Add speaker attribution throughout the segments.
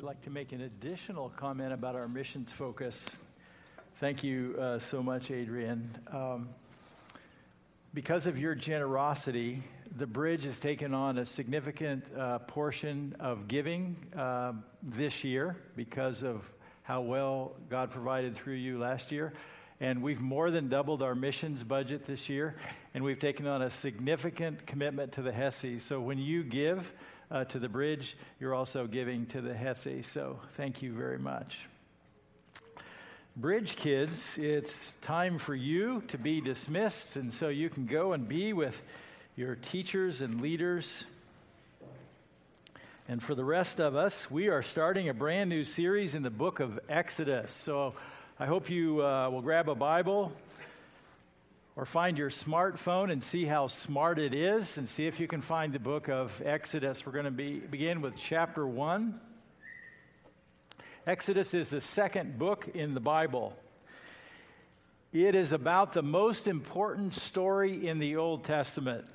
Speaker 1: I'd like to make an additional comment about our missions focus. Thank you uh, so much, Adrian. Um, because of your generosity, the bridge has taken on a significant uh, portion of giving uh, this year because of how well God provided through you last year. And we've more than doubled our missions budget this year, and we've taken on a significant commitment to the HESI. So when you give uh, to the bridge, you're also giving to the HESI. So thank you very much. Bridge kids, it's time for you to be dismissed, and so you can go and be with your teachers and leaders. And for the rest of us, we are starting a brand new series in the book of Exodus. So I hope you uh, will grab a Bible or find your smartphone and see how smart it is and see if you can find the book of Exodus. We're going to be, begin with chapter 1. Exodus is the second book in the Bible. It is about the most important story in the Old Testament.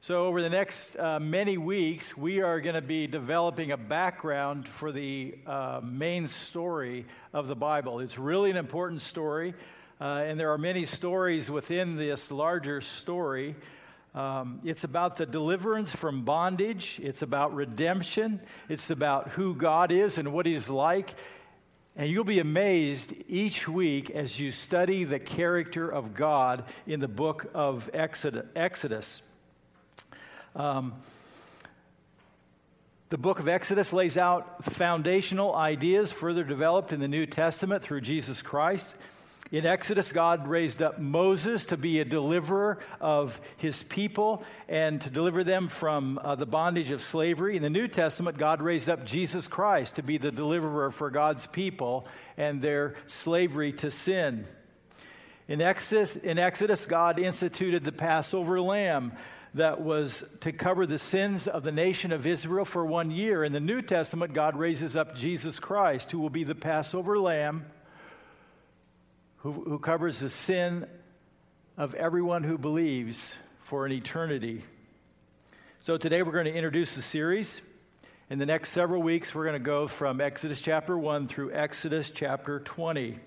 Speaker 1: So, over the next uh, many weeks, we are going to be developing a background for the uh, main story of the Bible. It's really an important story, uh, and there are many stories within this larger story. Um, it's about the deliverance from bondage, it's about redemption, it's about who God is and what He's like. And you'll be amazed each week as you study the character of God in the book of Exodus. Um, the book of Exodus lays out foundational ideas further developed in the New Testament through Jesus Christ. In Exodus, God raised up Moses to be a deliverer of his people and to deliver them from uh, the bondage of slavery. In the New Testament, God raised up Jesus Christ to be the deliverer for God's people and their slavery to sin. In Exodus, in Exodus God instituted the Passover lamb that was to cover the sins of the nation of Israel for one year. In the New Testament, God raises up Jesus Christ, who will be the Passover lamb, who, who covers the sin of everyone who believes for an eternity. So today we're going to introduce the series. In the next several weeks, we're going to go from Exodus chapter 1 through Exodus chapter 20.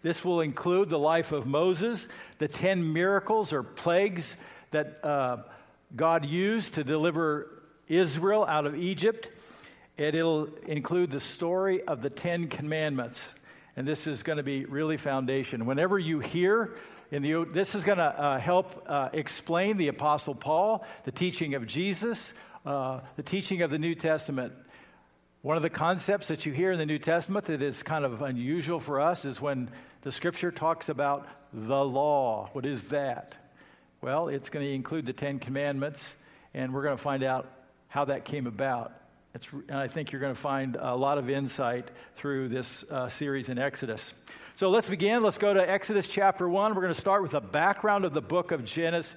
Speaker 1: This will include the life of Moses, the 10 miracles or plagues that uh, God used to deliver Israel out of Egypt. And it'll include the story of the Ten Commandments. And this is going to be really foundation. Whenever you hear in the, this is going to uh, help uh, explain the Apostle Paul, the teaching of Jesus, uh, the teaching of the New Testament. One of the concepts that you hear in the New Testament that is kind of unusual for us is when the scripture talks about the law. What is that? Well, it's going to include the Ten Commandments, and we're going to find out how that came about. It's, and I think you're going to find a lot of insight through this uh, series in Exodus. So let's begin. Let's go to Exodus chapter 1. We're going to start with a background of the book of Genesis,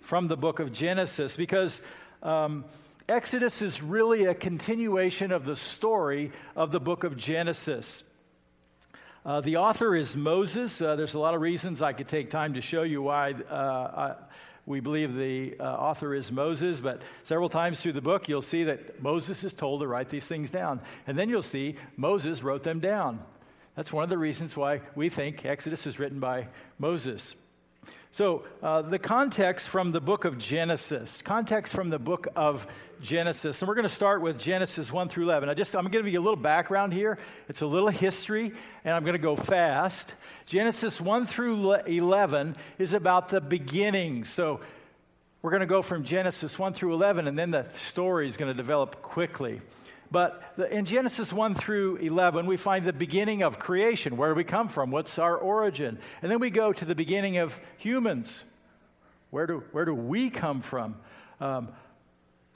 Speaker 1: from the book of Genesis, because um, Exodus is really a continuation of the story of the book of Genesis. Uh, the author is Moses. Uh, there's a lot of reasons I could take time to show you why uh, we believe the uh, author is Moses, but several times through the book, you'll see that Moses is told to write these things down. And then you'll see Moses wrote them down. That's one of the reasons why we think Exodus is written by Moses. So, uh, the context from the book of Genesis, context from the book of Genesis, and we're going to start with Genesis 1 through 11. I just, I'm going to give you a little background here. It's a little history, and I'm going to go fast. Genesis 1 through 11 is about the beginning. So, we're going to go from Genesis 1 through 11, and then the story is going to develop quickly. But in Genesis 1 through 11, we find the beginning of creation. Where do we come from? What's our origin? And then we go to the beginning of humans. Where do, where do we come from? Um,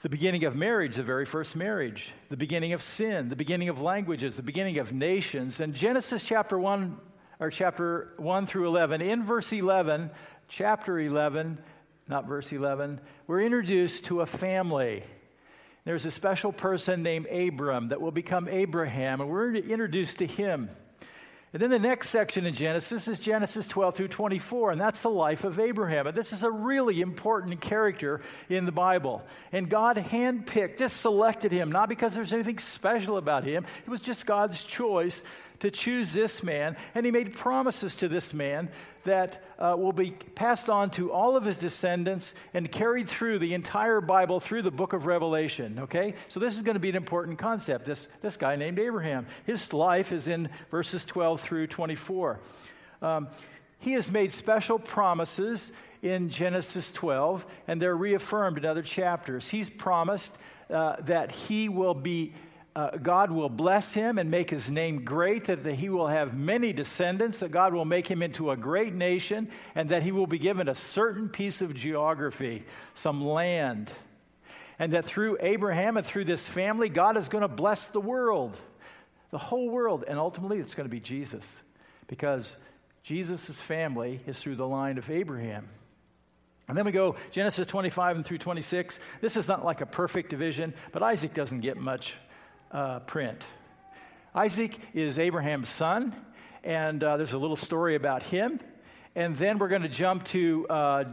Speaker 1: the beginning of marriage, the very first marriage, the beginning of sin, the beginning of languages, the beginning of nations. And Genesis chapter 1, or chapter 1 through 11, in verse 11, chapter 11, not verse 11, we're introduced to a family. There's a special person named Abram that will become Abraham, and we're introduced to him. And then the next section in Genesis is Genesis 12 through 24, and that's the life of Abraham. And this is a really important character in the Bible. And God handpicked, just selected him, not because there's anything special about him, it was just God's choice to choose this man, and he made promises to this man that uh, will be passed on to all of his descendants and carried through the entire Bible through the book of Revelation. Okay? So, this is going to be an important concept. This, this guy named Abraham. His life is in verses 12 through 24. Um, he has made special promises in Genesis 12, and they're reaffirmed in other chapters. He's promised uh, that he will be uh, God will bless him and make his name great, that he will have many descendants, that God will make him into a great nation, and that he will be given a certain piece of geography, some land. And that through Abraham and through this family, God is going to bless the world, the whole world. And ultimately, it's going to be Jesus, because Jesus' family is through the line of Abraham. And then we go Genesis 25 and through 26. This is not like a perfect division, but Isaac doesn't get much uh, print. Isaac is Abraham's son, and uh, there's a little story about him. And then we're going to jump to uh,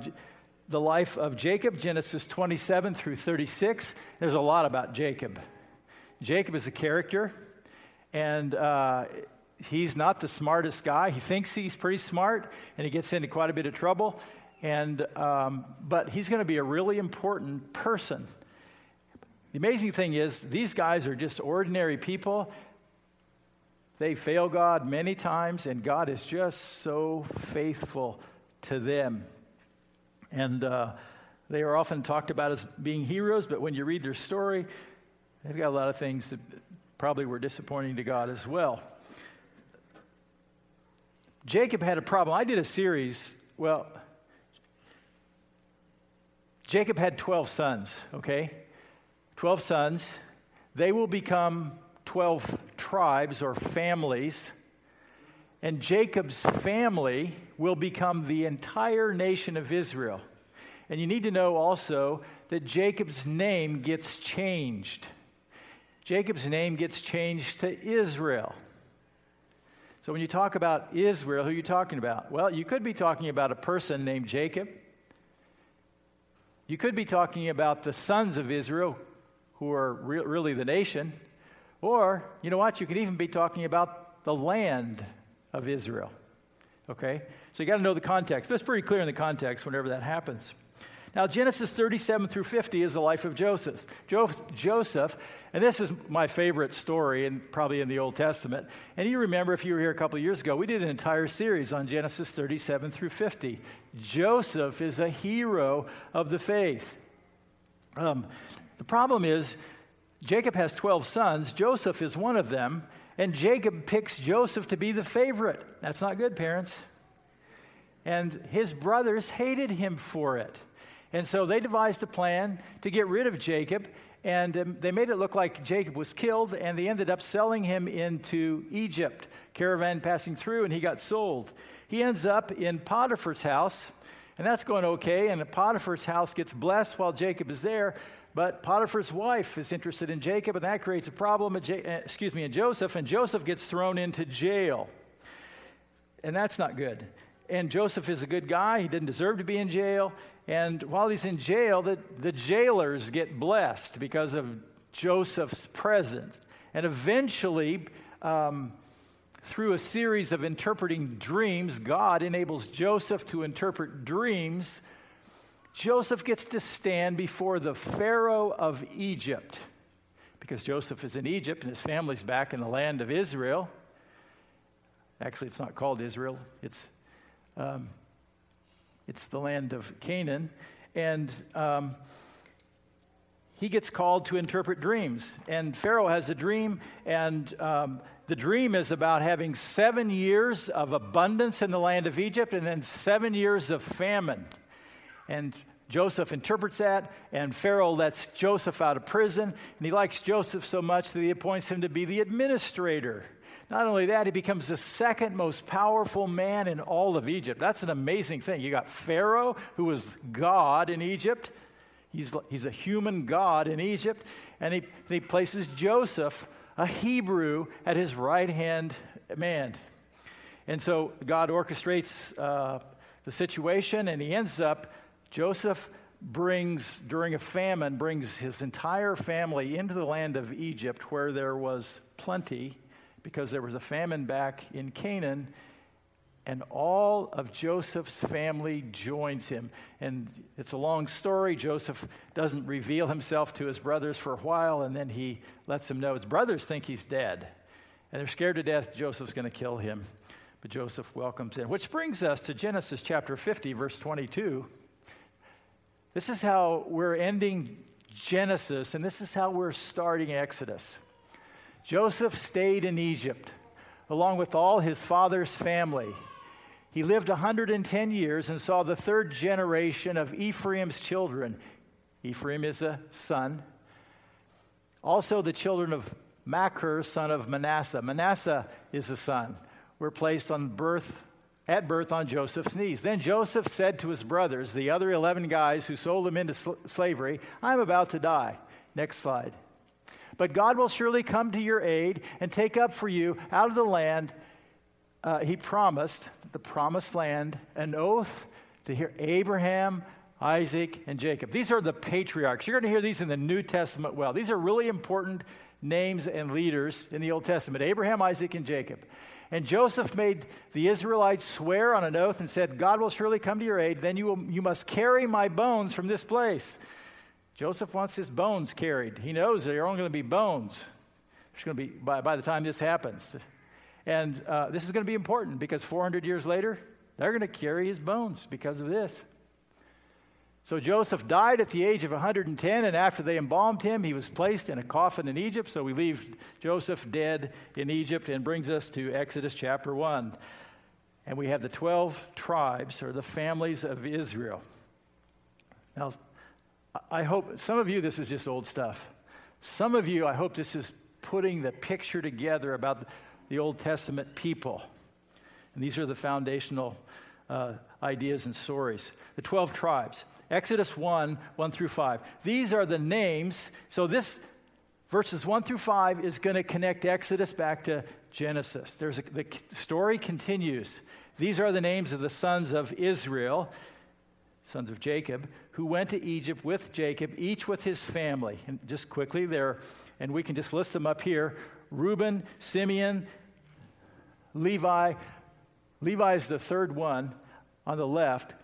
Speaker 1: the life of Jacob, Genesis 27 through 36. There's a lot about Jacob. Jacob is a character, and uh, he's not the smartest guy. He thinks he's pretty smart, and he gets into quite a bit of trouble. And, um, but he's going to be a really important person the amazing thing is, these guys are just ordinary people. They fail God many times, and God is just so faithful to them. And uh, they are often talked about as being heroes, but when you read their story, they've got a lot of things that probably were disappointing to God as well. Jacob had a problem. I did a series, well, Jacob had 12 sons, okay? 12 sons. They will become 12 tribes or families. And Jacob's family will become the entire nation of Israel. And you need to know also that Jacob's name gets changed. Jacob's name gets changed to Israel. So when you talk about Israel, who are you talking about? Well, you could be talking about a person named Jacob. You could be talking about the sons of Israel, who are re- really the nation. Or, you know what, you could even be talking about the land of Israel. Okay? So you got to know the context. But it's pretty clear in the context whenever that happens. Now, Genesis 37 through 50 is the life of Joseph. Jo- Joseph, and this is my favorite story, and probably in the Old Testament. And you remember, if you were here a couple years ago, we did an entire series on Genesis 37 through 50. Joseph is a hero of the faith. Um, the problem is, Jacob has 12 sons, Joseph is one of them, and Jacob picks Joseph to be the favorite. That's not good, parents. And his brothers hated him for it. And so they devised a plan to get rid of Jacob, and um, they made it look like Jacob was killed, and they ended up selling him into Egypt. Caravan passing through, and he got sold. He ends up in Potiphar's house, and that's going okay, and Potiphar's house gets blessed while Jacob is there. But Potiphar's wife is interested in Jacob, and that creates a problem, uh, excuse me, in Joseph, and Joseph gets thrown into jail. And that's not good. And Joseph is a good guy. He didn't deserve to be in jail. And while he's in jail, the, the jailers get blessed because of Joseph's presence. And eventually, um, through a series of interpreting dreams, God enables Joseph to interpret dreams Joseph gets to stand before the Pharaoh of Egypt because Joseph is in Egypt and his family's back in the land of Israel. Actually, it's not called Israel, it's, um, it's the land of Canaan. And um, he gets called to interpret dreams. And Pharaoh has a dream, and um, the dream is about having seven years of abundance in the land of Egypt and then seven years of famine. And Joseph interprets that, and Pharaoh lets Joseph out of prison. And he likes Joseph so much that he appoints him to be the administrator. Not only that, he becomes the second most powerful man in all of Egypt. That's an amazing thing. You got Pharaoh, who was God in Egypt. He's, he's a human God in Egypt. And he, and he places Joseph, a Hebrew, at his right hand man. And so God orchestrates uh, the situation, and he ends up, Joseph brings, during a famine, brings his entire family into the land of Egypt where there was plenty because there was a famine back in Canaan. And all of Joseph's family joins him. And it's a long story. Joseph doesn't reveal himself to his brothers for a while, and then he lets them know his brothers think he's dead. And they're scared to death Joseph's going to kill him. But Joseph welcomes in. Which brings us to Genesis chapter 50, verse 22. This is how we're ending Genesis, and this is how we're starting Exodus. Joseph stayed in Egypt along with all his father's family. He lived 110 years and saw the third generation of Ephraim's children. Ephraim is a son. Also, the children of Machir, son of Manasseh. Manasseh is a son. Were placed on birth at birth on Joseph's knees. Then Joseph said to his brothers, the other 11 guys who sold him into sl- slavery, I'm about to die. Next slide. But God will surely come to your aid and take up for you out of the land uh, he promised, the promised land, an oath to hear Abraham, Isaac, and Jacob. These are the patriarchs. You're going to hear these in the New Testament well. These are really important names and leaders in the Old Testament Abraham, Isaac, and Jacob. And Joseph made the Israelites swear on an oath and said, God will surely come to your aid. Then you, will, you must carry my bones from this place. Joseph wants his bones carried. He knows they're only going to be bones. There's going to be, by, by the time this happens. And uh, this is going to be important because 400 years later, they're going to carry his bones because of this. So Joseph died at the age of 110, and after they embalmed him, he was placed in a coffin in Egypt. So we leave Joseph dead in Egypt and brings us to Exodus chapter 1. And we have the 12 tribes, or the families of Israel. Now, I hope, some of you, this is just old stuff. Some of you, I hope this is putting the picture together about the Old Testament people. And these are the foundational uh, ideas and stories. The 12 tribes. Exodus 1, 1 through 5. These are the names. So this verses 1 through 5 is going to connect Exodus back to Genesis. There's a, the story continues. These are the names of the sons of Israel, sons of Jacob, who went to Egypt with Jacob, each with his family. And just quickly there, and we can just list them up here Reuben, Simeon, Levi. Levi is the third one on the left.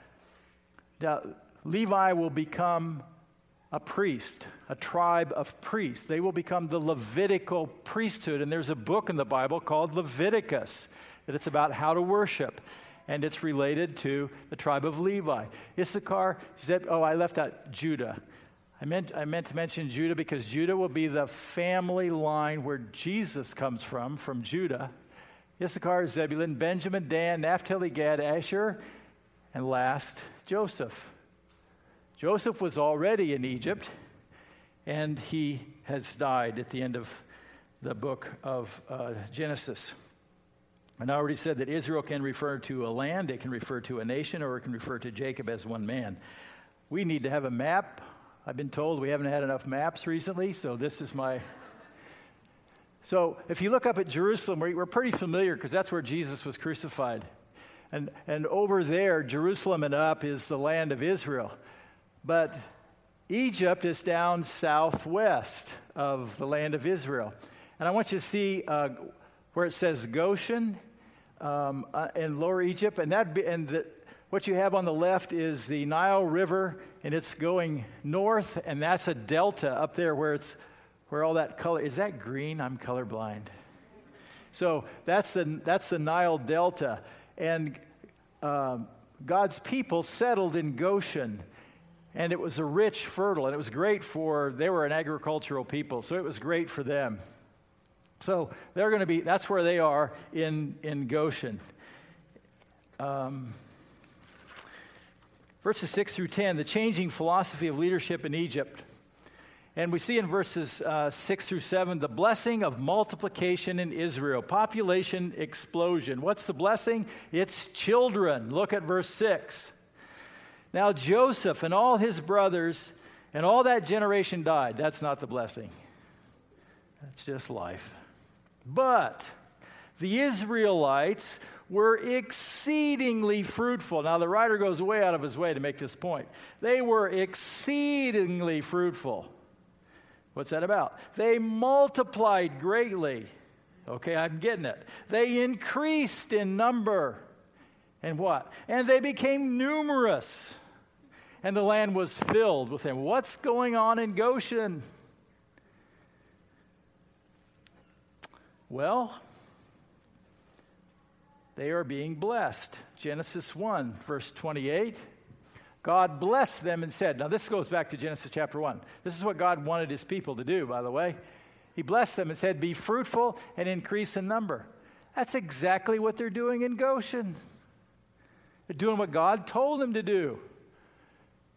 Speaker 1: Now, Levi will become a priest, a tribe of priests. They will become the Levitical priesthood. And there's a book in the Bible called Leviticus that it's about how to worship. And it's related to the tribe of Levi. Issachar, Zeb, oh, I left out Judah. I meant, I meant to mention Judah because Judah will be the family line where Jesus comes from, from Judah. Issachar, Zebulun, Benjamin, Dan, Naphtali, Gad, Asher, and last, Joseph. Joseph was already in Egypt, and he has died at the end of the book of uh, Genesis. And I already said that Israel can refer to a land, it can refer to a nation, or it can refer to Jacob as one man. We need to have a map. I've been told we haven't had enough maps recently, so this is my. So if you look up at Jerusalem, we're pretty familiar because that's where Jesus was crucified. And, and over there, Jerusalem and up, is the land of Israel. But Egypt is down southwest of the land of Israel. And I want you to see uh, where it says Goshen um, uh, in Lower Egypt. And, that be, and the, what you have on the left is the Nile River, and it's going north, and that's a delta up there where it's where all that color is that green? I'm colorblind. So that's the that's the Nile Delta, and um, God's people settled in Goshen and it was a rich, fertile, and it was great for, they were an agricultural people, so it was great for them. So they're going to be, that's where they are in, in Goshen. Um, verses 6 through 10, the changing philosophy of leadership in Egypt. And we see in verses uh, 6 through 7 the blessing of multiplication in Israel, population explosion. What's the blessing? It's children. Look at verse 6. Now, Joseph and all his brothers and all that generation died. That's not the blessing, that's just life. But the Israelites were exceedingly fruitful. Now, the writer goes way out of his way to make this point. They were exceedingly fruitful. What's that about? They multiplied greatly. Okay, I'm getting it. They increased in number. And what? And they became numerous. And the land was filled with them. What's going on in Goshen? Well, they are being blessed. Genesis 1, verse 28. God blessed them and said, Now, this goes back to Genesis chapter 1. This is what God wanted his people to do, by the way. He blessed them and said, Be fruitful and increase in number. That's exactly what they're doing in Goshen. They're doing what God told them to do.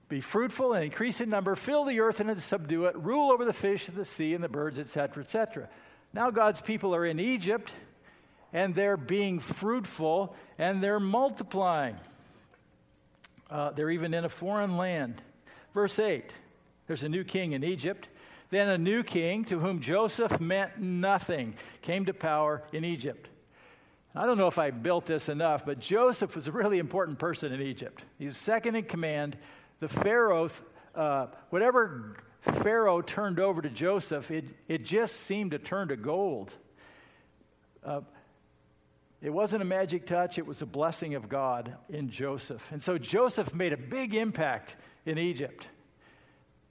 Speaker 1: Be fruitful and increase in number, fill the earth and subdue it, rule over the fish of the sea and the birds, etc., etc. Now God's people are in Egypt and they're being fruitful and they're multiplying. Uh, they're even in a foreign land. Verse 8 there's a new king in Egypt. Then a new king to whom Joseph meant nothing came to power in Egypt. I don't know if I built this enough, but Joseph was a really important person in Egypt. He was second in command. The Pharaoh, uh, whatever Pharaoh turned over to Joseph, it, it just seemed to turn to gold. Uh, it wasn't a magic touch, it was a blessing of God in Joseph. And so Joseph made a big impact in Egypt.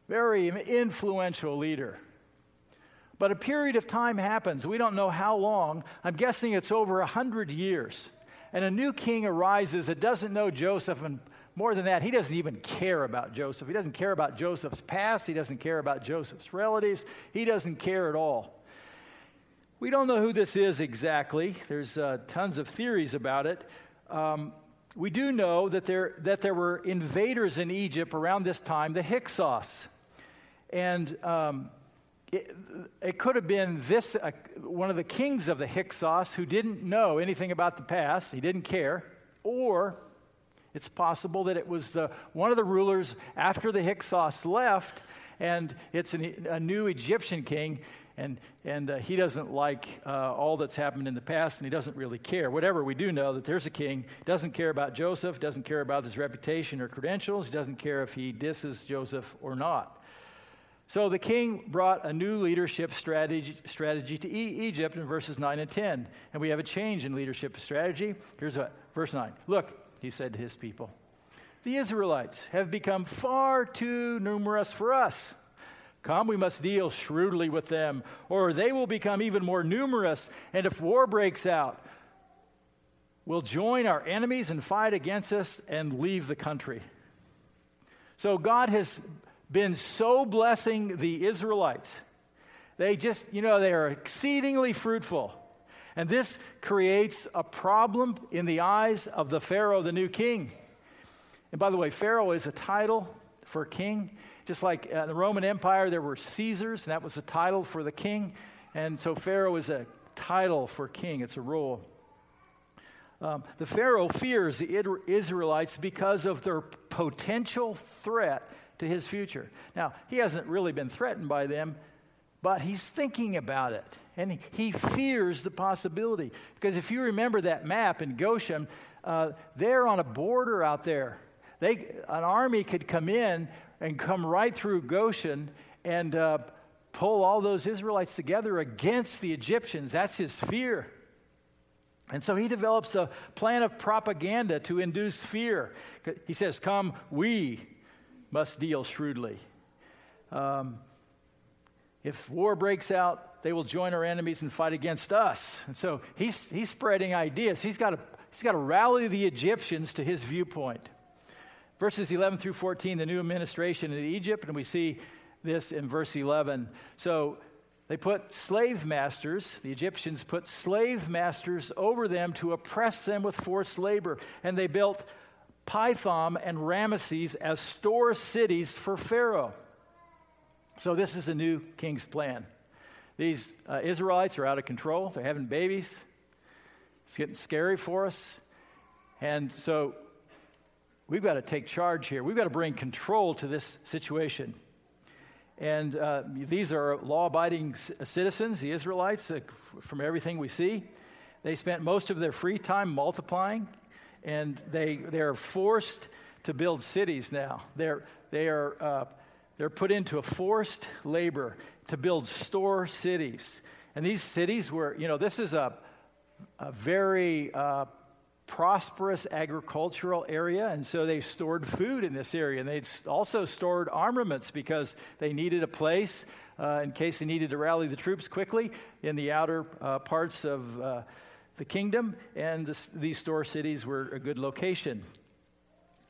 Speaker 1: Very influential leader. But a period of time happens. We don't know how long. I'm guessing it's over a hundred years. And a new king arises that doesn't know Joseph, and more than that, he doesn't even care about Joseph. He doesn't care about Joseph's past. He doesn't care about Joseph's relatives. He doesn't care at all. We don't know who this is exactly. There's uh, tons of theories about it. Um, we do know that there, that there were invaders in Egypt around this time, the Hyksos. And um, it, it, could have been this, uh, one of the kings of the Hyksos who didn't know anything about the past, he didn't care, or it's possible that it was the, one of the rulers after the Hyksos left, and it's an, a new Egyptian king and, and uh, he doesn't like uh, all that's happened in the past, and he doesn't really care. Whatever, we do know that there's a king, doesn't care about Joseph, doesn't care about his reputation or credentials, doesn't care if he disses Joseph or not. So the king brought a new leadership strategy, strategy to e- Egypt in verses 9 and 10. And we have a change in leadership strategy. Here's what, verse 9. Look, he said to his people, the Israelites have become far too numerous for us. Come, we must deal shrewdly with them, or they will become even more numerous. And if war breaks out, we'll join our enemies and fight against us and leave the country. So God has been so blessing the Israelites. They just, you know, they are exceedingly fruitful. And this creates a problem in the eyes of the Pharaoh, the new king. And by the way, Pharaoh is a title for king. Just like uh, the Roman Empire, there were Caesars, and that was a title for the king. And so Pharaoh is a title for king, it's a role. Um, the Pharaoh fears the Israelites because of their potential threat to his future. Now, he hasn't really been threatened by them, but he's thinking about it. And he fears the possibility. Because if you remember that map in Goshen, uh, they're on a border out there. They, an army could come in and come right through Goshen and uh, pull all those Israelites together against the Egyptians. That's his fear. And so he develops a plan of propaganda to induce fear. He says, Come, we must deal shrewdly. Um, if war breaks out, they will join our enemies and fight against us. And so he's, he's spreading ideas. He's got, to, he's got to rally the Egyptians to his viewpoint verses 11 through 14, the new administration in Egypt, and we see this in verse 11. So they put slave masters, the Egyptians put slave masters over them to oppress them with forced labor, and they built Pithom and Ramesses as store cities for Pharaoh. So this is a new king's plan. These uh, Israelites are out of control. They're having babies. It's getting scary for us. And so we've got to take charge here. We've got to bring control to this situation. And uh, these are law abiding citizens, the Israelites, uh, from everything we see. They spent most of their free time multiplying, and they, they are forced to build cities now. They're, they are, uh, they're put into a forced labor to build store cities. And these cities were, you know, this is a, a very uh, prosperous agricultural area, and so they stored food in this area. And they also stored armaments because they needed a place uh, in case they needed to rally the troops quickly in the outer uh, parts of uh, the kingdom. And this, these store cities were a good location.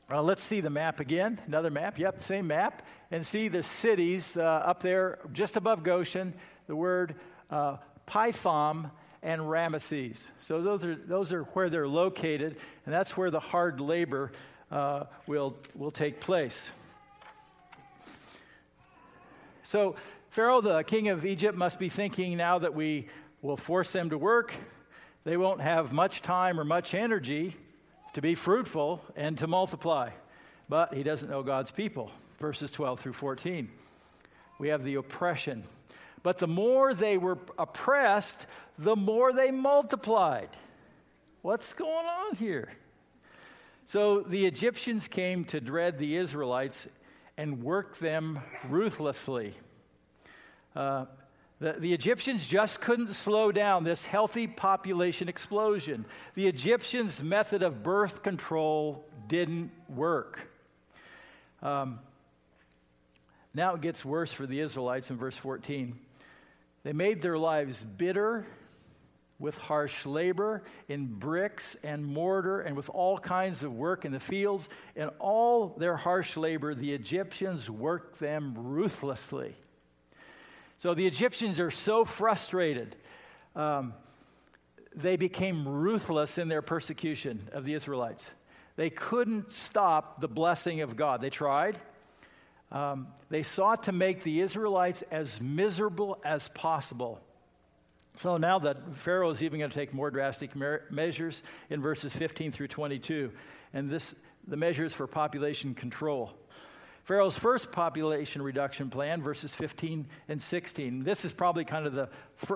Speaker 1: Uh, let's see the map again. Another map. Yep, same map. And see the cities uh, up there just above Goshen. The word uh, Pithom and Ramesses. So those are, those are where they're located, and that's where the hard labor uh, will, will take place. So Pharaoh, the king of Egypt, must be thinking now that we will force them to work, they won't have much time or much energy to be fruitful and to multiply. But he doesn't know God's people. Verses 12 through 14. We have the oppression. But the more they were oppressed, the more they multiplied. What's going on here? So the Egyptians came to dread the Israelites and worked them ruthlessly. Uh, the, the, Egyptians just couldn't slow down this healthy population explosion. The Egyptians' method of birth control didn't work. Um, now it gets worse for the Israelites in verse 14. They made their lives bitter with harsh labor in bricks and mortar and with all kinds of work in the fields. And all their harsh labor, the Egyptians worked them ruthlessly. So the Egyptians are so frustrated. Um, they became ruthless in their persecution of the Israelites. They couldn't stop the blessing of God. They tried, um, they sought to make the Israelites as miserable as possible. So now that Pharaoh is even going to take more drastic measures in verses 15 through 22, and this the measures for population control. Pharaoh's first population reduction plan, verses 15 and 16. This is probably kind of the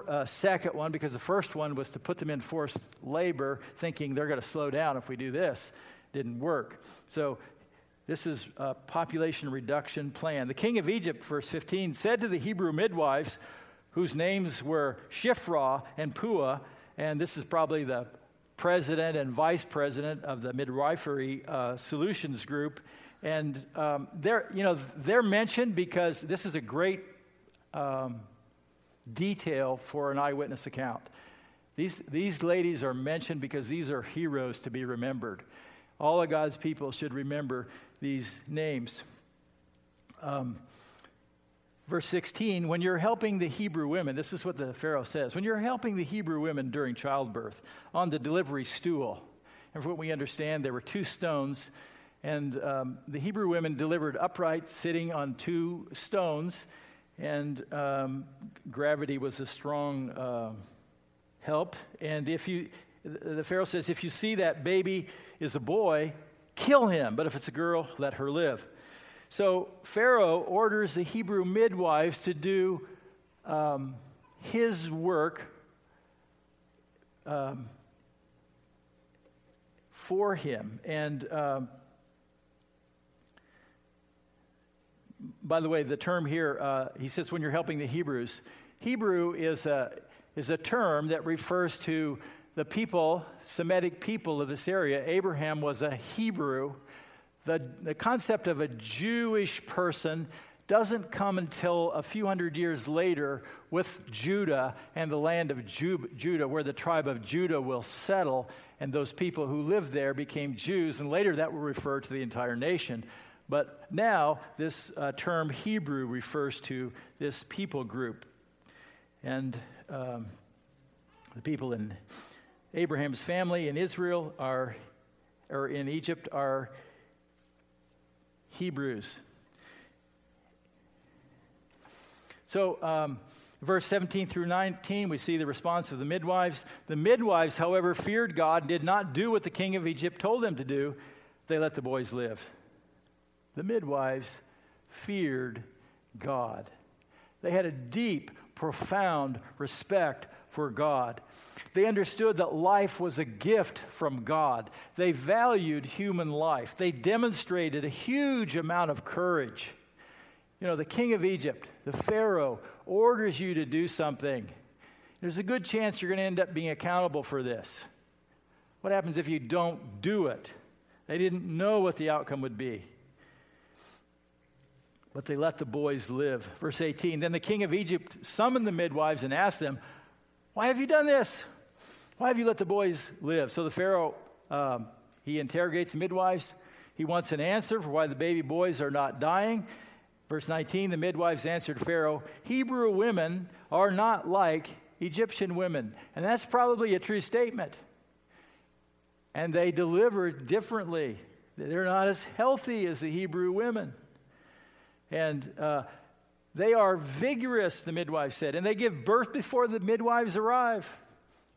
Speaker 1: uh, second one because the first one was to put them in forced labor, thinking they're going to slow down if we do this. Didn't work. So this is a population reduction plan. The king of Egypt, verse 15, said to the Hebrew midwives, whose names were Shiphrah and Puah, and this is probably the president and vice president of the midwifery uh, solutions group. And um, they're, you know, they're mentioned because this is a great um, detail for an eyewitness account. These, these ladies are mentioned because these are heroes to be remembered. All of God's people should remember these names. Um, verse 16 when you're helping the Hebrew women, this is what the Pharaoh says when you're helping the Hebrew women during childbirth on the delivery stool, and from what we understand, there were two stones, and um, the Hebrew women delivered upright, sitting on two stones, and um, gravity was a strong uh, help. And if you, the Pharaoh says, if you see that baby is a boy, kill him, but if it's a girl, let her live. So Pharaoh orders the Hebrew midwives to do um, his work um, for him. And um, by the way, the term here, uh, he says when you're helping the Hebrews, Hebrew is a, is a term that refers to the people, Semitic people of this area, Abraham was a Hebrew. The, the concept of a Jewish person doesn't come until a few hundred years later with Judah and the land of Ju- Judah, where the tribe of Judah will settle, and those people who lived there became Jews, and later that will refer to the entire nation. But now, this uh, term Hebrew refers to this people group. And um, the people in Abraham's family in Israel are, or in Egypt are Hebrews. So, um, verse 17 through 19, we see the response of the midwives. The midwives, however, feared God, and did not do what the king of Egypt told them to do. They let the boys live. The midwives feared God. They had a deep, profound respect for God. They understood that life was a gift from God. They valued human life. They demonstrated a huge amount of courage. You know, the king of Egypt, the Pharaoh, orders you to do something. There's a good chance you're going to end up being accountable for this. What happens if you don't do it? They didn't know what the outcome would be. But they let the boys live. Verse 18 Then the king of Egypt summoned the midwives and asked them, Why have you done this? Why have you let the boys live? So the Pharaoh, um, he interrogates the midwives. He wants an answer for why the baby boys are not dying. Verse 19 the midwives answered Pharaoh, Hebrew women are not like Egyptian women. And that's probably a true statement. And they deliver differently. They're not as healthy as the Hebrew women. And uh, they are vigorous, the midwife said, and they give birth before the midwives arrive.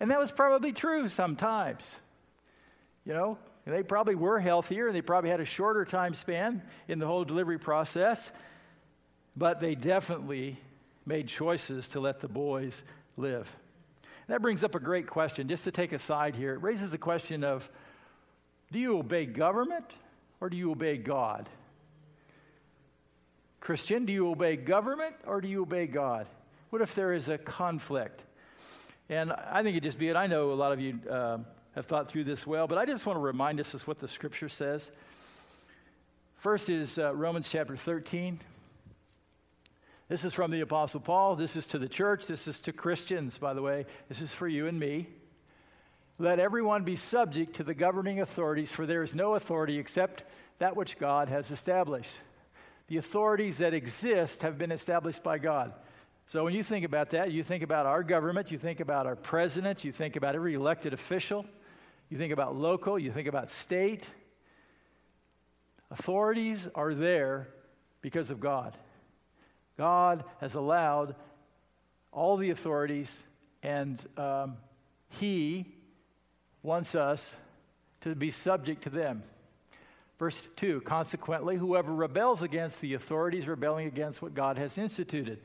Speaker 1: And that was probably true sometimes. You know, they probably were healthier and they probably had a shorter time span in the whole delivery process, but they definitely made choices to let the boys live. That brings up a great question, just to take a side here. It raises the question of do you obey government or do you obey God? Christian, do you obey government or do you obey God? What if there is a conflict? And I think it just be it. I know a lot of you uh, have thought through this well, but I just want to remind us of what the scripture says. First is uh, Romans chapter 13. This is from the Apostle Paul. This is to the church. This is to Christians, by the way. This is for you and me. Let everyone be subject to the governing authorities, for there is no authority except that which God has established. The authorities that exist have been established by God. So when you think about that, you think about our government, you think about our president, you think about every elected official, you think about local, you think about state. Authorities are there because of God. God has allowed all the authorities, and um, He wants us to be subject to them. Verse 2 Consequently, whoever rebels against the authorities, rebelling against what God has instituted.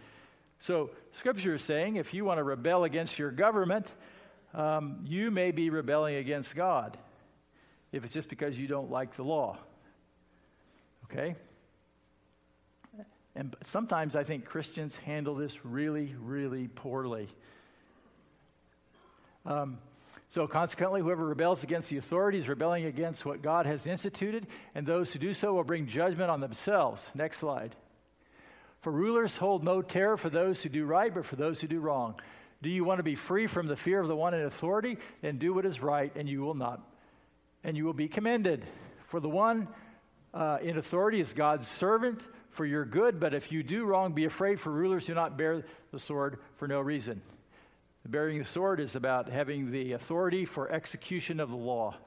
Speaker 1: So, Scripture is saying if you want to rebel against your government, um, you may be rebelling against God if it's just because you don't like the law. Okay? And sometimes I think Christians handle this really, really poorly. Um, so, consequently, whoever rebels against the authority is rebelling against what God has instituted, and those who do so will bring judgment on themselves. Next slide. For rulers hold no terror for those who do right, but for those who do wrong. Do you want to be free from the fear of the one in authority? Then do what is right, and you will not, and you will be commended. For the one uh, in authority is God's servant for your good, but if you do wrong, be afraid, for rulers do not bear the sword for no reason. Bearing the sword is about having the authority for execution of the law.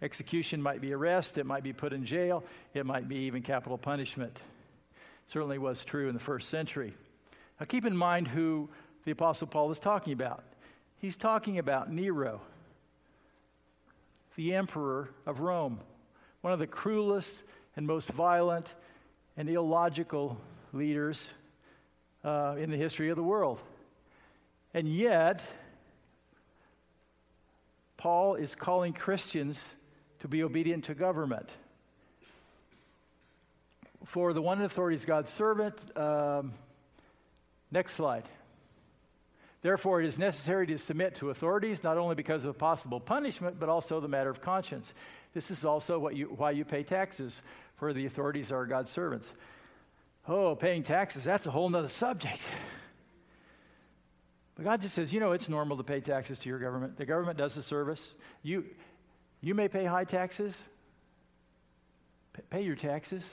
Speaker 1: Execution might be arrest, it might be put in jail, it might be even capital punishment. Certainly was true in the first century. Now keep in mind who the Apostle Paul is talking about. He's talking about Nero, the emperor of Rome, one of the cruelest and most violent and illogical leaders uh, in the history of the world. And yet, Paul is calling Christians to be obedient to government. For the one in authority is God's servant. Um, next slide. Therefore, it is necessary to submit to authorities, not only because of possible punishment, but also the matter of conscience. This is also what you, why you pay taxes, for the authorities are God's servants. Oh, paying taxes, that's a whole other subject. But God just says, you know, it's normal to pay taxes to your government. The government does the service. You, you may pay high taxes. pay your taxes.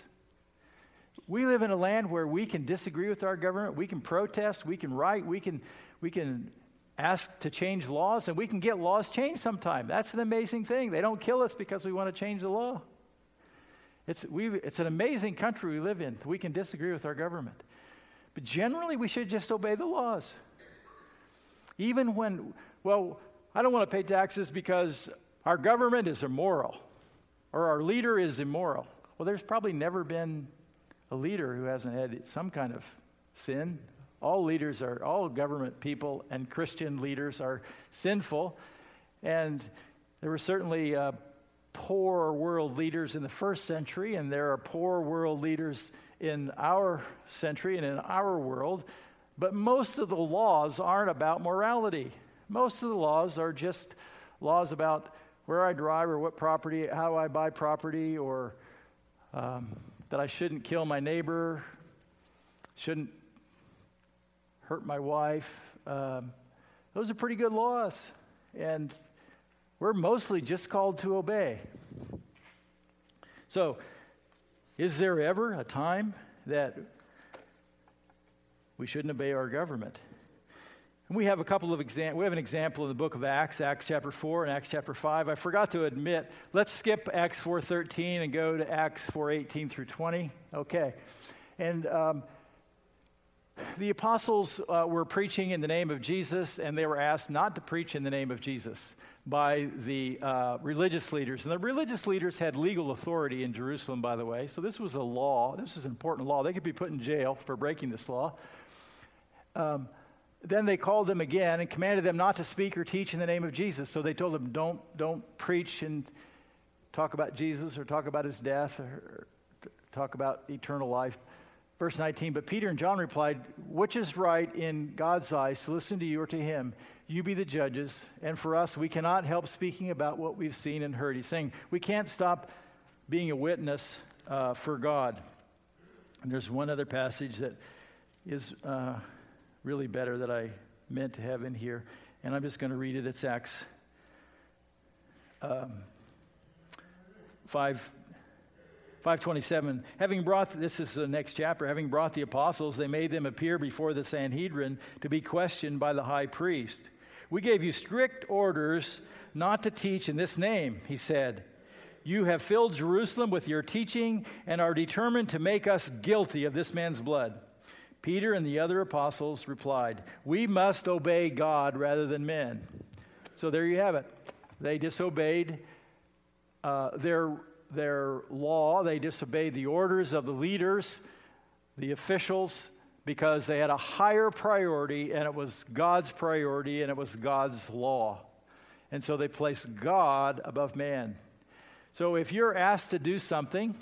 Speaker 1: We live in a land where we can disagree with our government. We can protest. We can write. We can, we can ask to change laws, and we can get laws changed sometime. That's an amazing thing. They don't kill us because we want to change the law. It's, we, it's an amazing country we live in. We can disagree with our government. But generally, we should just obey the laws. Even when, well, I don't want to pay taxes because our government is immoral or our leader is immoral. Well, there's probably never been a leader who hasn't had some kind of sin. All leaders are, all government people and Christian leaders are sinful. And there were certainly uh, poor world leaders in the first century, and there are poor world leaders in our century and in our world. But most of the laws aren't about morality. Most of the laws are just laws about where I drive or what property, how I buy property, or um, that I shouldn't kill my neighbor, shouldn't hurt my wife. Um, those are pretty good laws. And we're mostly just called to obey. So, is there ever a time that we shouldn't obey our government? And we have a couple of examples. We have an example in the book of Acts, Acts chapter 4 and Acts chapter 5. I forgot to admit, let's skip Acts 4.13 and go to Acts 4.18 through 20. Okay. And um, the apostles uh, were preaching in the name of Jesus, and they were asked not to preach in the name of Jesus by the uh, religious leaders. And the religious leaders had legal authority in Jerusalem, by the way. So this was a law. This is an important law. They could be put in jail for breaking this law. Um, then they called them again and commanded them not to speak or teach in the name of Jesus. So they told them, don't, don't preach and talk about Jesus or talk about his death or talk about eternal life. Verse 19, but Peter and John replied, Which is right in God's eyes, to listen to you or to him? You be the judges. And for us, we cannot help speaking about what we've seen and heard. He's saying we can't stop being a witness uh, for God. And there's one other passage that is uh, really better that I meant to have in here. And I'm just going to read it. It's Acts um, 5. 527 having brought this is the next chapter having brought the apostles they made them appear before the sanhedrin to be questioned by the high priest we gave you strict orders not to teach in this name, he said. You have filled Jerusalem with your teaching and are determined to make us guilty of this man's blood. Peter and the other apostles replied, We must obey God rather than men. So there you have it. They disobeyed uh, their, their law, they disobeyed the orders of the leaders, the officials, because they had a higher priority, and it was God's priority, and it was God's law. And so they placed God above man. So if you're asked to do something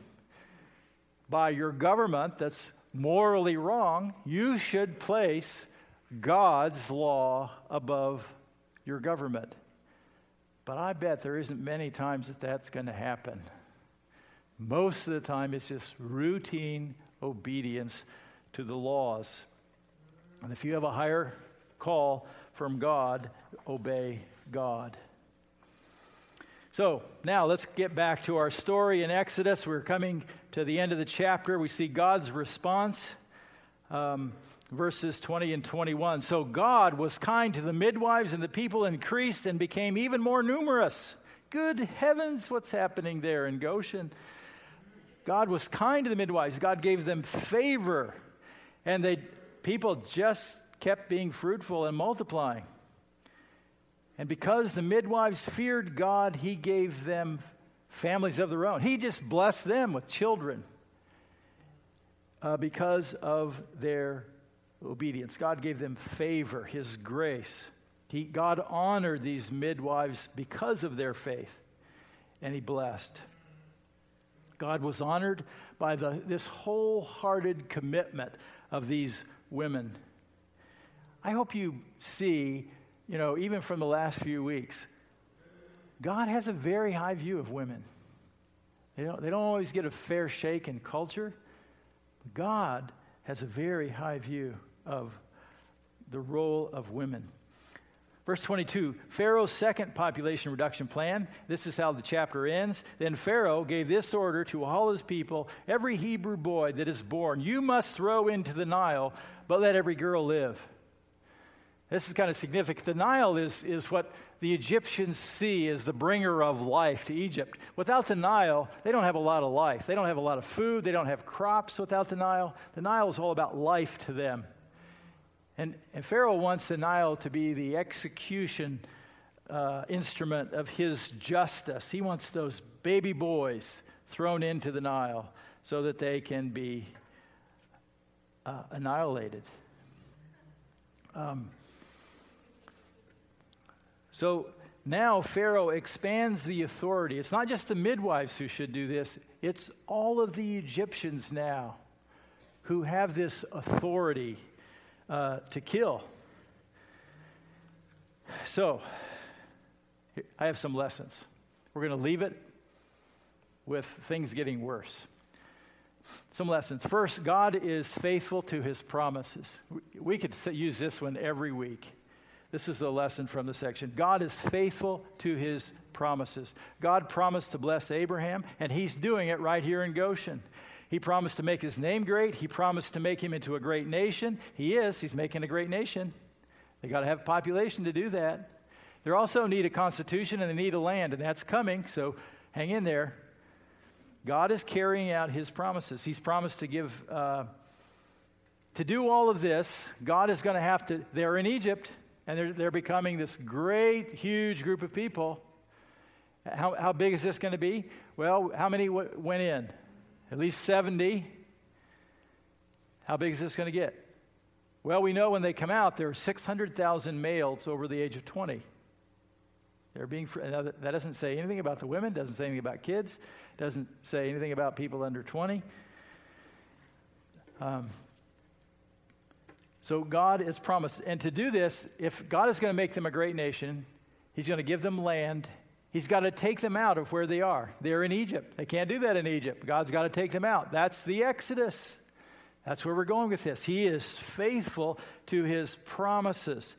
Speaker 1: by your government that's morally wrong, you should place God's law above your government. But I bet there isn't many times that that's going to happen. Most of the time, it's just routine obedience to the laws. And if you have a higher call from God, obey God. So now let's get back to our story in Exodus. We're coming to the end of the chapter. We see God's response, um, verses 20 and 21. So God was kind to the midwives, and the people increased and became even more numerous. Good heavens, what's happening there in Goshen? God was kind to the midwives, God gave them favor and they, people just kept being fruitful and multiplying. And because the midwives feared God, he gave them families of their own. He just blessed them with children uh, because of their obedience. God gave them favor, his grace. He, God honored these midwives because of their faith, and he blessed. God was honored by the, this wholehearted commitment of these women. I hope you see, you know, even from the last few weeks, God has a very high view of women. They don't, they don't always get a fair shake in culture. God has a very high view of the role of women. Verse 22 Pharaoh's second population reduction plan. This is how the chapter ends. Then Pharaoh gave this order to all his people Every Hebrew boy that is born, you must throw into the Nile, but let every girl live. This is kind of significant. The Nile is, is what the Egyptians see as the bringer of life to Egypt. Without the Nile, they don't have a lot of life. They don't have a lot of food. They don't have crops without the Nile. The Nile is all about life to them. And, and Pharaoh wants the Nile to be the execution uh, instrument of his justice. He wants those baby boys thrown into the Nile so that they can be uh, annihilated. Um, so Now, Pharaoh expands the authority. It's not just the midwives who should do this, it's all of the Egyptians now who have this authority uh, to kill. So, I have some lessons. We're going to leave it with things getting worse. Some lessons. First, God is faithful to his promises. We could use this one every week. This is a lesson from the section. God is faithful to his promises. God promised to bless Abraham, and he's doing it right here in Goshen. He promised to make his name great. He promised to make him into a great nation. He is. He's making a great nation. They got to have population to do that. They also need a constitution and they need a land, and that's coming, so hang in there. God is carrying out his promises. He's promised to give, uh, to do all of this, God is going to have to, they're in Egypt, and they're, they're becoming this great, huge group of people. How, how big is this going to be? Well, how many w- went in? At least 70. How big is this going to get? Well, we know when they come out, there are 600,000 males over the age of 20. They're being, that doesn't say anything about the women, doesn't say anything about kids, doesn't say anything about people under 20. Um, so God has promised. And to do this, if God is going to make them a great nation, He's going to give them land. He's got to take them out of where they are. They're in Egypt. They can't do that in Egypt. God's got to take them out. That's the Exodus. That's where we're going with this. He is faithful to his promises.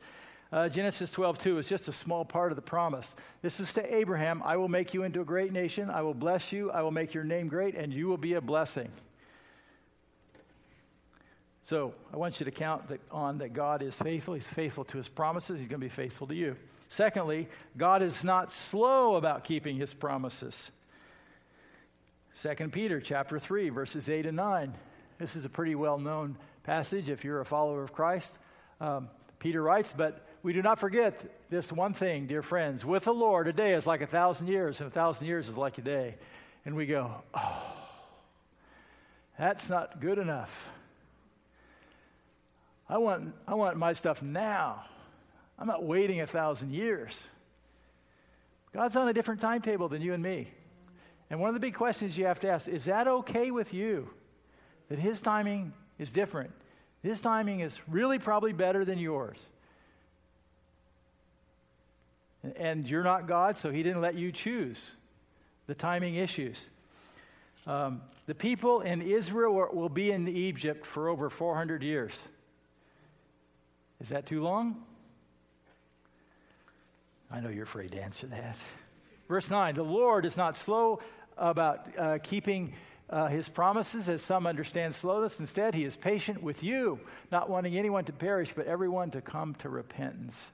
Speaker 1: Uh, Genesis 12, 2 is just a small part of the promise. This is to Abraham I will make you into a great nation. I will bless you. I will make your name great, and you will be a blessing. So I want you to count that on that God is faithful. He's faithful to his promises. He's going to be faithful to you. Secondly, God is not slow about keeping his promises. 2 Peter chapter 3, verses 8 and 9. This is a pretty well known passage if you're a follower of Christ. Um, Peter writes, But we do not forget this one thing, dear friends. With the Lord, a day is like a thousand years, and a thousand years is like a day. And we go, Oh, that's not good enough. I want, I want my stuff now. I'm not waiting a thousand years. God's on a different timetable than you and me. And one of the big questions you have to ask is that okay with you? that his timing is different. His timing is really probably better than yours. And you're not God, so he didn't let you choose the timing issues. Um, the people in Israel will be in Egypt for over 400 years. Is that too long? I know you're afraid to answer that. Verse 9 The Lord is not slow about uh, keeping uh, his promises, as some understand slowness. Instead, he is patient with you, not wanting anyone to perish, but everyone to come to repentance.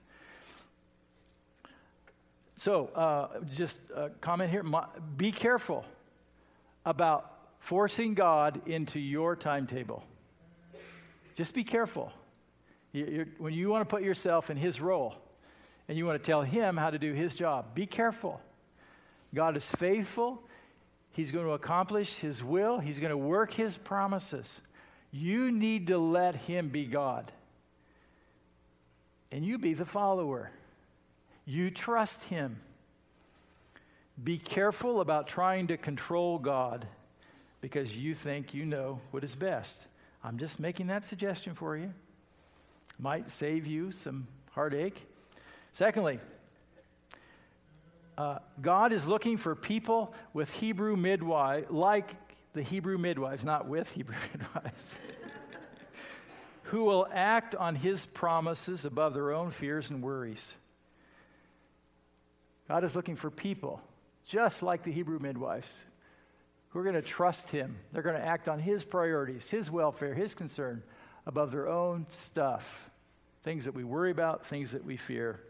Speaker 1: So, uh, just a comment here be careful about forcing God into your timetable. Just be careful. You're, when you want to put yourself in his role and you want to tell him how to do his job, be careful. God is faithful. He's going to accomplish His will, He's going to work His promises. You need to let Him be God. And you be the follower. You trust Him. Be careful about trying to control God because you think you know what is best. I'm just making that suggestion for you. Might save you some heartache. Secondly, uh, God is looking for people with Hebrew midwives, like the Hebrew midwives, not with Hebrew midwives, who will act on his promises above their own fears and worries. God is looking for people, just like the Hebrew midwives, who are going to trust him. They're going to act on his priorities, his welfare, his concern above their own stuff, things that we worry about, things that we fear.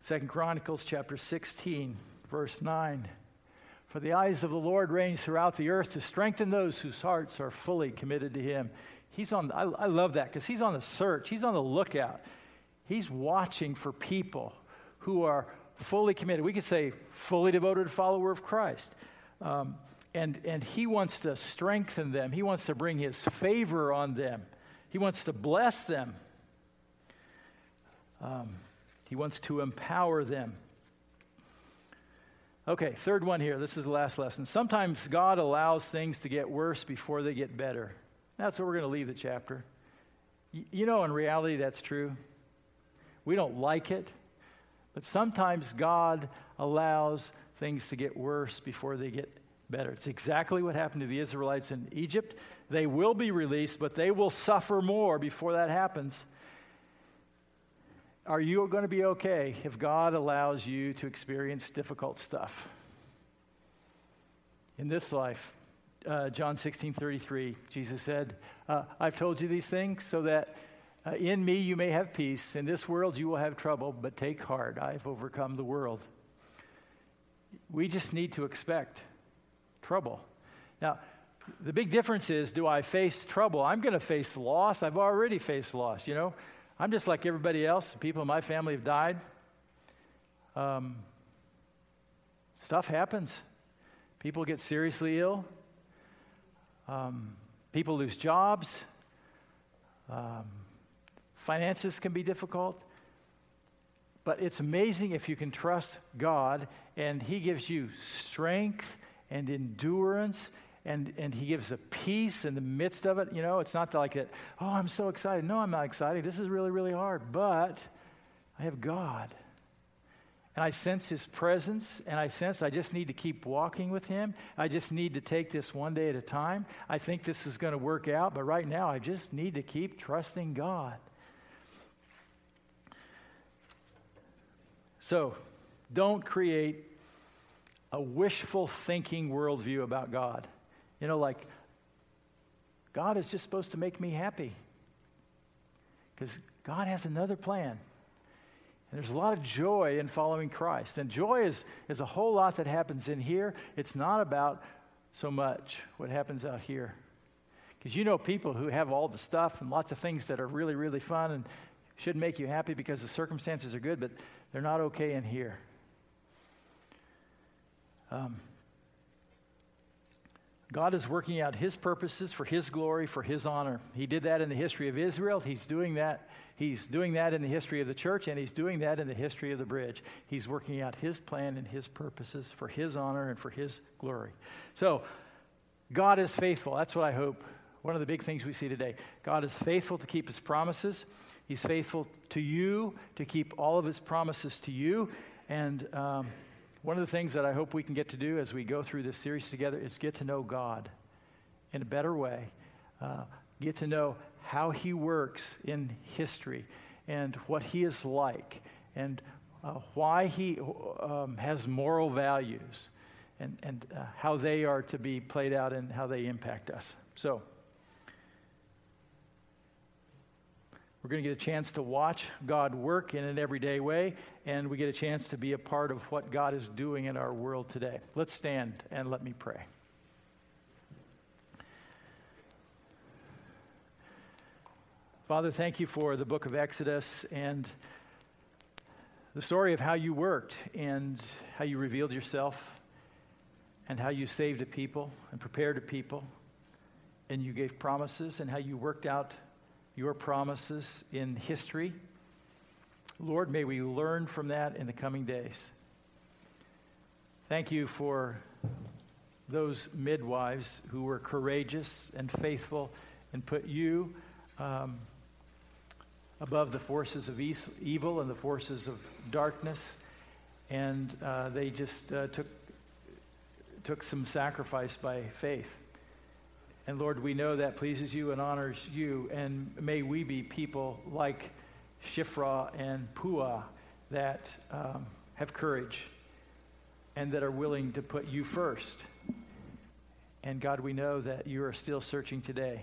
Speaker 1: Second Chronicles chapter 16, verse 9. For the eyes of the Lord range throughout the earth to strengthen those whose hearts are fully committed to him. He's on, I, I love that because he's on the search, he's on the lookout. He's watching for people who are fully committed. We could say fully devoted follower of Christ. Um, and, and he wants to strengthen them, he wants to bring his favor on them, he wants to bless them. Um, He wants to empower them. Okay, third one here. This is the last lesson. Sometimes God allows things to get worse before they get better. That's where we're going to leave the chapter. You know, in reality, that's true. We don't like it, but sometimes God allows things to get worse before they get better. It's exactly what happened to the Israelites in Egypt. They will be released, but they will suffer more before that happens. Are you going to be okay if God allows you to experience difficult stuff? In this life, uh, John 16 33, Jesus said, uh, I've told you these things so that uh, in me you may have peace. In this world you will have trouble, but take heart, I've overcome the world. We just need to expect trouble. Now, the big difference is do I face trouble? I'm going to face loss. I've already faced loss, you know. I'm just like everybody else. People in my family have died. Um, stuff happens. People get seriously ill. Um, people lose jobs. Um, finances can be difficult. But it's amazing if you can trust God and He gives you strength and endurance and, and he gives a peace in the midst of it. You know, it's not like that, oh, I'm so excited. No, I'm not excited. This is really, really hard. But I have God. And I sense his presence, and I sense I just need to keep walking with him. I just need to take this one day at a time. I think this is going to work out, but right now I just need to keep trusting God. So, don't create a wishful thinking worldview about God. You know, like, God is just supposed to make me happy. Because God has another plan. And there's a lot of joy in following Christ. And joy is, is a whole lot that happens in here. It's not about so much what happens out here. Because you know people who have all the stuff and lots of things that are really, really fun and should make you happy because the circumstances are good, but they're not okay in here. Um, God is working out his purposes for his glory, for his honor. He did that in the history of Israel. He's doing that. He's doing that in the history of the church, and he's doing that in the history of the bridge. He's working out his plan and his purposes for his honor and for his glory. So, God is faithful. That's what I hope. One of the big things we see today. God is faithful to keep his promises. He's faithful to you to keep all of his promises to you. And um, one of the things that I hope we can get to do as we go through this series together is get to know God in a better way, uh, get to know how He works in history and what He is like and uh, why He um, has moral values and, and uh, how they are to be played out and how they impact us. So, We're going to get a chance to watch God work in an everyday way, and we get a chance to be a part of what God is doing in our world today. Let's stand and let me pray. Father, thank you for the book of Exodus and the story of how you worked and how you revealed yourself and how you saved a people and prepared a people and you gave promises and how you worked out your promises in history. Lord, may we learn from that in the coming days. Thank you for those midwives who were courageous and faithful and put you um, above the forces of evil and the forces of darkness. And uh, they just uh, took, took some sacrifice by faith. And Lord, we know that pleases you and honors you. And may we be people like Shiphrah and Puah that um, have courage and that are willing to put you first. And God, we know that you are still searching today.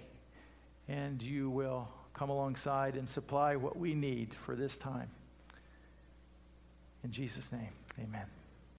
Speaker 1: And you will come alongside and supply what we need for this time. In Jesus' name, amen.